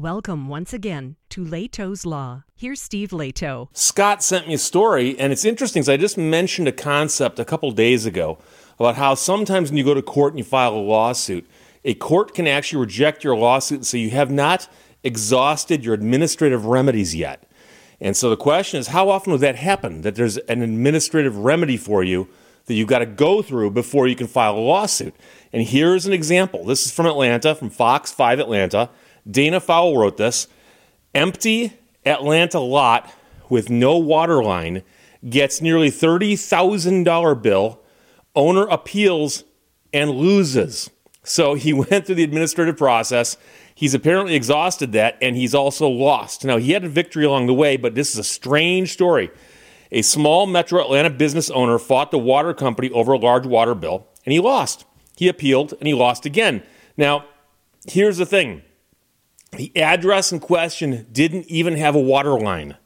Welcome once again to Lehto's Law. Here's Steve Lehto. Scott sent me a story, and it's interesting. because I just mentioned a concept a couple days ago about how sometimes when you go to court and you file a lawsuit, a court can actually reject your lawsuit and say you have not exhausted your administrative remedies yet. And so the question is, how often would that happen? That there's an administrative remedy for you that you've got to go through before you can file a lawsuit. And here's an example. This is from Atlanta, from Fox 5 Atlanta. Dana Fowle wrote this Empty Atlanta lot with no water line gets nearly $30,000 bill. Owner appeals and loses. So he went through the administrative process. He's apparently exhausted that, and he's also lost. Now, he had a victory along the way, but this is a strange story. A small metro Atlanta business owner fought the water company over a large water bill, and he lost. He appealed, and he lost again. Now, here's the thing the address in question didn't even have a water line.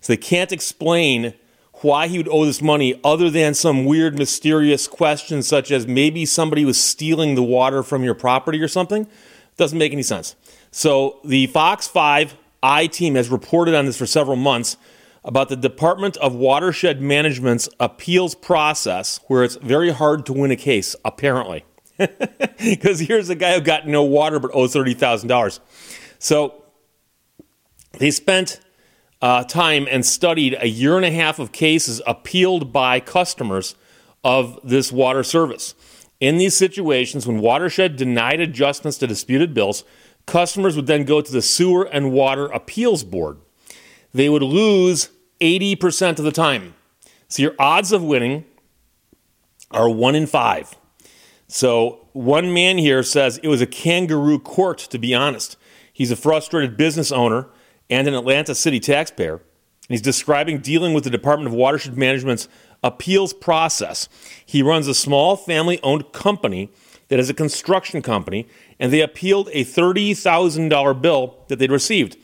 So they can't explain why he would owe this money other than some weird, mysterious question, such as maybe somebody was stealing the water from your property or something. Doesn't make any sense. So the Fox 5 I team has reported on this for several months about the Department of Watershed Management's appeals process, where it's very hard to win a case, apparently. Because here's a guy who got no water but owes $30,000. So they spent uh, time and studied a year and a half of cases appealed by customers of this water service. In these situations, when Watershed denied adjustments to disputed bills, customers would then go to the Sewer and Water Appeals Board. They would lose 80% of the time. So your odds of winning are one in five. So one man here says it was a kangaroo court, to be honest. He's a frustrated business owner and an Atlanta City taxpayer. And he's describing dealing with the Department of Watershed Management's appeals process. He runs a small family owned company that is a construction company, and they appealed a $30,000 bill that they'd received.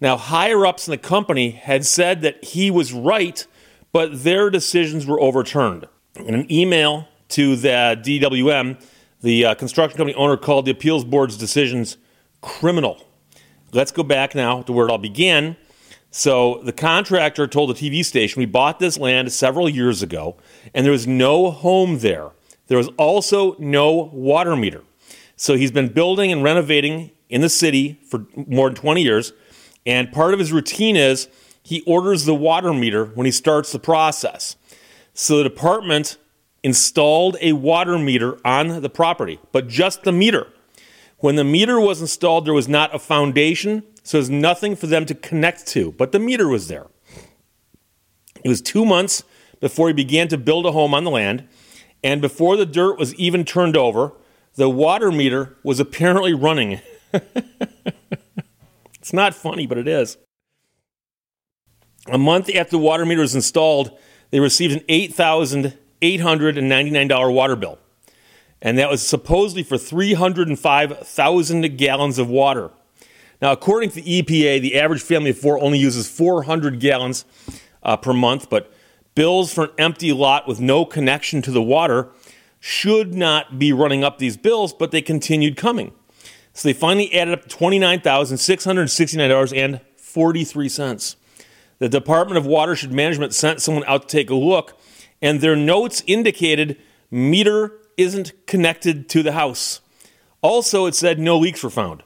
Now, higher ups in the company had said that he was right, but their decisions were overturned. In an email to the DWM, the uh, construction company owner called the appeals board's decisions criminal. Let's go back now to where it all began. So the contractor told the TV station, We bought this land several years ago, and there was no home there. There was also no water meter. So he's been building and renovating in the city for more than 20 years. And part of his routine is he orders the water meter when he starts the process. So the department installed a water meter on the property, but just the meter. When the meter was installed, there was not a foundation, so there's nothing for them to connect to, but the meter was there. It was two months before he began to build a home on the land, and before the dirt was even turned over, the water meter was apparently running. it's not funny, but it is. A month after the water meter was installed, they received an $8,899 water bill and that was supposedly for 305,000 gallons of water. Now, according to the EPA, the average family of four only uses 400 gallons uh, per month, but bills for an empty lot with no connection to the water should not be running up these bills, but they continued coming. So they finally added up to $29,669.43. The Department of Watershed Management sent someone out to take a look, and their notes indicated meter isn't connected to the house. Also, it said no leaks were found.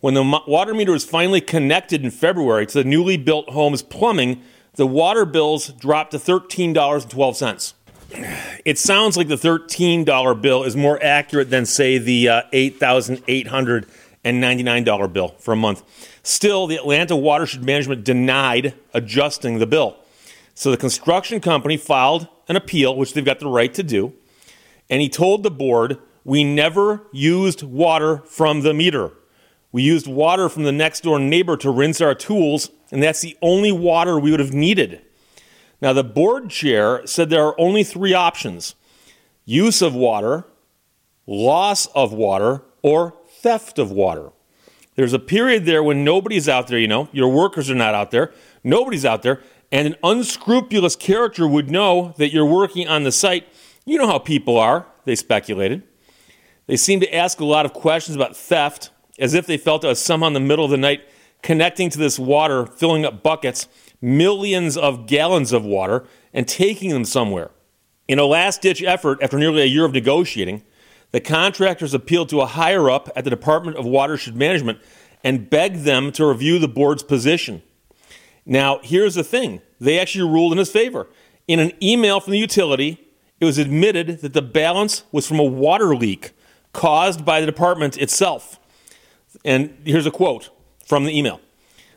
When the water meter was finally connected in February to the newly built home's plumbing, the water bills dropped to $13.12. It sounds like the $13 bill is more accurate than, say, the uh, $8,899 bill for a month. Still, the Atlanta Watershed Management denied adjusting the bill. So the construction company filed an appeal, which they've got the right to do and he told the board, We never used water from the meter. We used water from the next door neighbor to rinse our tools, and that's the only water we would have needed. Now, the board chair said there are only three options use of water, loss of water, or theft of water. There's a period there when nobody's out there, you know, your workers are not out there, nobody's out there, and an unscrupulous character would know that you're working on the site you know how people are, they speculated. They seem to ask a lot of questions about theft as if they felt it was somehow in the middle of the night connecting to this water, filling up buckets, millions of gallons of water, and taking them somewhere. In a last ditch effort, after nearly a year of negotiating, the contractors appealed to a higher up at the Department of Watershed Management and begged them to review the board's position. Now, here's the thing they actually ruled in his favor. In an email from the utility, it was admitted that the balance was from a water leak caused by the department itself. And here's a quote from the email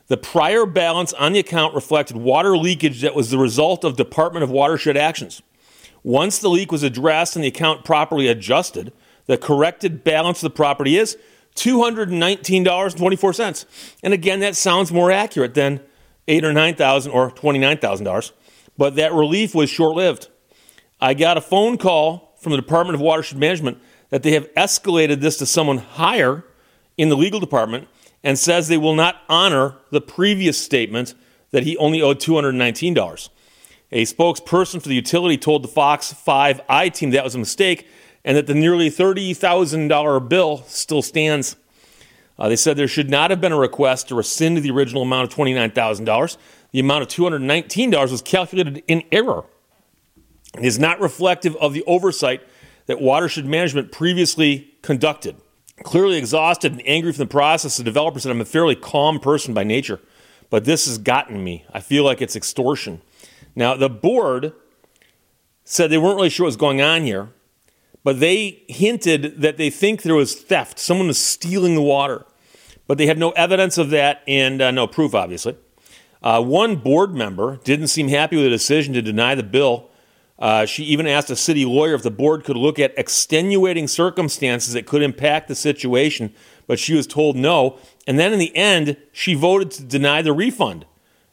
The prior balance on the account reflected water leakage that was the result of Department of Watershed actions. Once the leak was addressed and the account properly adjusted, the corrected balance of the property is $219.24. And again, that sounds more accurate than eight or nine thousand or twenty-nine thousand dollars. But that relief was short-lived. I got a phone call from the Department of Watershed Management that they have escalated this to someone higher in the legal department and says they will not honor the previous statement that he only owed $219. A spokesperson for the utility told the Fox 5 I team that was a mistake and that the nearly $30,000 bill still stands. Uh, they said there should not have been a request to rescind the original amount of $29,000. The amount of $219 was calculated in error. It is not reflective of the oversight that Watershed Management previously conducted. Clearly exhausted and angry from the process, the developer said, I'm a fairly calm person by nature, but this has gotten me. I feel like it's extortion. Now, the board said they weren't really sure what was going on here, but they hinted that they think there was theft. Someone was stealing the water, but they have no evidence of that and uh, no proof, obviously. Uh, one board member didn't seem happy with the decision to deny the bill. Uh, she even asked a city lawyer if the board could look at extenuating circumstances that could impact the situation, but she was told no. And then in the end, she voted to deny the refund.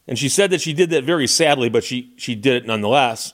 And she said that she did that very sadly, but she, she did it nonetheless.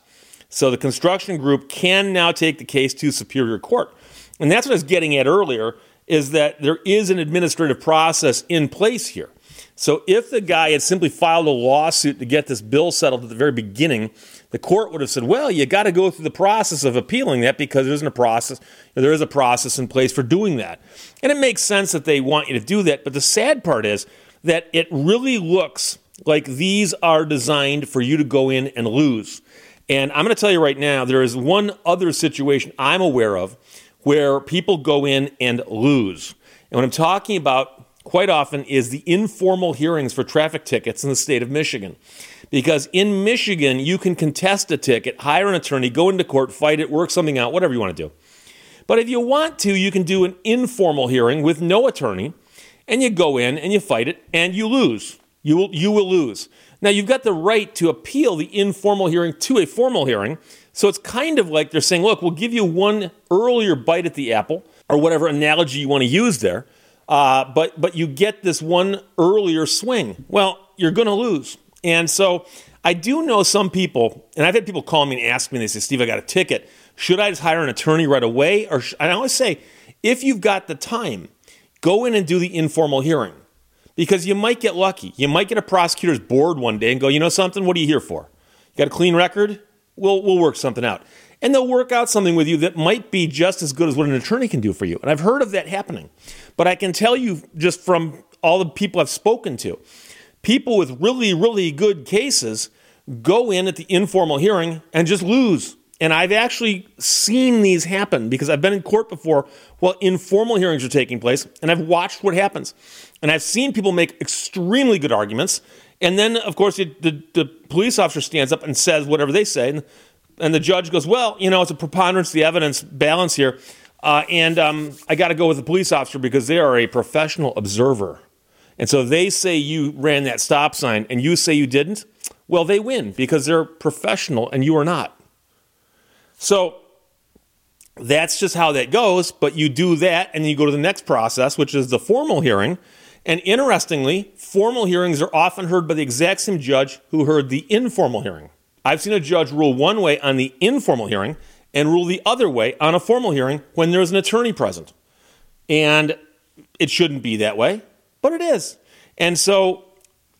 So the construction group can now take the case to Superior Court. And that's what I was getting at earlier is that there is an administrative process in place here. So if the guy had simply filed a lawsuit to get this bill settled at the very beginning, the court would have said, "Well, you got to go through the process of appealing that because there isn't a process. There is a process in place for doing that." And it makes sense that they want you to do that, but the sad part is that it really looks like these are designed for you to go in and lose. And I'm going to tell you right now, there is one other situation I'm aware of where people go in and lose. And what I'm talking about quite often is the informal hearings for traffic tickets in the state of Michigan. Because in Michigan, you can contest a ticket, hire an attorney, go into court, fight it, work something out, whatever you want to do. But if you want to, you can do an informal hearing with no attorney, and you go in and you fight it, and you lose. You will, you will lose. Now, you've got the right to appeal the informal hearing to a formal hearing. So it's kind of like they're saying, look, we'll give you one earlier bite at the apple, or whatever analogy you want to use there, uh, but, but you get this one earlier swing. Well, you're going to lose. And so I do know some people, and I've had people call me and ask me, they say, Steve, I got a ticket. Should I just hire an attorney right away? Or? I always say, if you've got the time, go in and do the informal hearing because you might get lucky. You might get a prosecutor's board one day and go, you know something? What are you here for? You got a clean record? We'll, we'll work something out. And they'll work out something with you that might be just as good as what an attorney can do for you. And I've heard of that happening. But I can tell you just from all the people I've spoken to, people with really, really good cases go in at the informal hearing and just lose. And I've actually seen these happen because I've been in court before while informal hearings are taking place, and I've watched what happens. And I've seen people make extremely good arguments. And then, of course, the, the, the police officer stands up and says whatever they say. And, and, the judge goes, Well, you know, it's a preponderance of the evidence balance here. Uh, and um, I got to go with the police officer because they are a professional observer. And so they say you ran that stop sign and you say you didn't. Well, they win because they're professional and you are not. So that's just how that goes. But you do that and you go to the next process, which is the formal hearing. And interestingly, formal hearings are often heard by the exact same judge who heard the informal hearing. I've seen a judge rule one way on the informal hearing and rule the other way on a formal hearing when there's an attorney present. And it shouldn't be that way, but it is. And so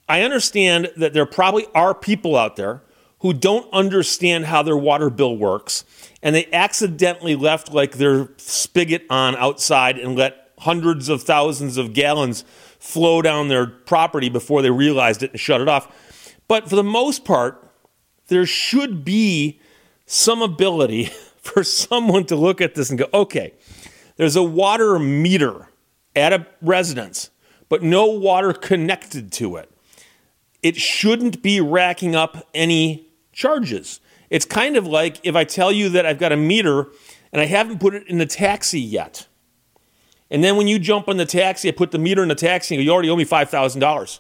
I understand that there probably are people out there who don't understand how their water bill works and they accidentally left like their spigot on outside and let hundreds of thousands of gallons flow down their property before they realized it and shut it off. But for the most part, there should be some ability for someone to look at this and go, okay, there's a water meter at a residence, but no water connected to it. It shouldn't be racking up any charges. It's kind of like if I tell you that I've got a meter and I haven't put it in the taxi yet. And then when you jump on the taxi, I put the meter in the taxi and you already owe me $5,000.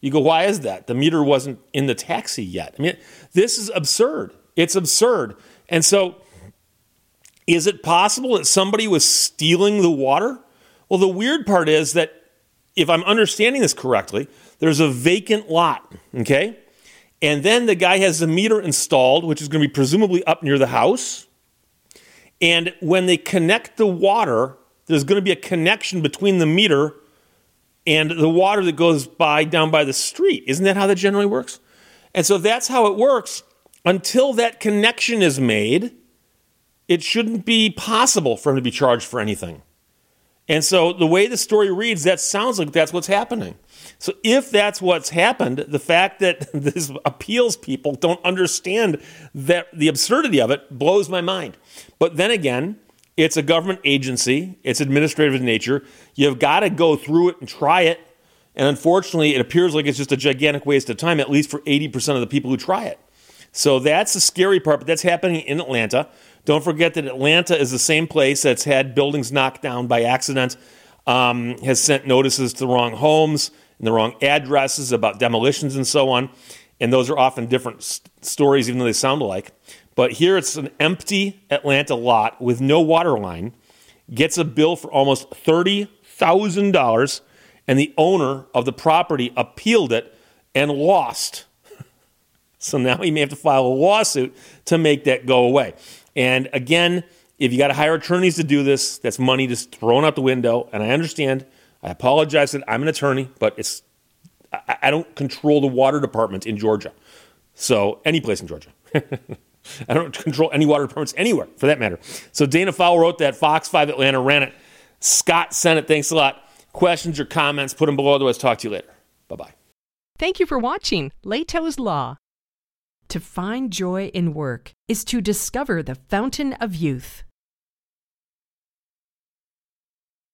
You go, why is that? The meter wasn't in the taxi yet. I mean, this is absurd. It's absurd. And so, is it possible that somebody was stealing the water? Well, the weird part is that if I'm understanding this correctly, there's a vacant lot, okay? And then the guy has the meter installed, which is going to be presumably up near the house. And when they connect the water, there's going to be a connection between the meter and the water that goes by down by the street. Isn't that how that generally works? And so that's how it works. Until that connection is made, it shouldn't be possible for him to be charged for anything. And so the way the story reads, that sounds like that's what's happening. So if that's what's happened, the fact that this appeals people don't understand that the absurdity of it blows my mind. But then again, it's a government agency, it's administrative in nature. You've got to go through it and try it. And unfortunately, it appears like it's just a gigantic waste of time, at least for 80% of the people who try it. So that's the scary part, but that's happening in Atlanta. Don't forget that Atlanta is the same place that's had buildings knocked down by accident, um, has sent notices to the wrong homes and the wrong addresses about demolitions and so on. And those are often different st- stories, even though they sound alike. But here it's an empty Atlanta lot with no water line, gets a bill for almost $30,000, and the owner of the property appealed it and lost. so now he may have to file a lawsuit to make that go away. And again, if you got to hire attorneys to do this, that's money just thrown out the window. And I understand. I apologize that I'm an attorney, but it's I, I don't control the water department in Georgia. So any place in Georgia. I don't control any water permits anywhere for that matter. So Dana Fowle wrote that. Fox 5 Atlanta ran it. Scott sent it. Thanks a lot. Questions or comments, put them below. Otherwise, talk to you later. Bye bye. Thank you for watching Lehto's Law. To find joy in work is to discover the fountain of youth.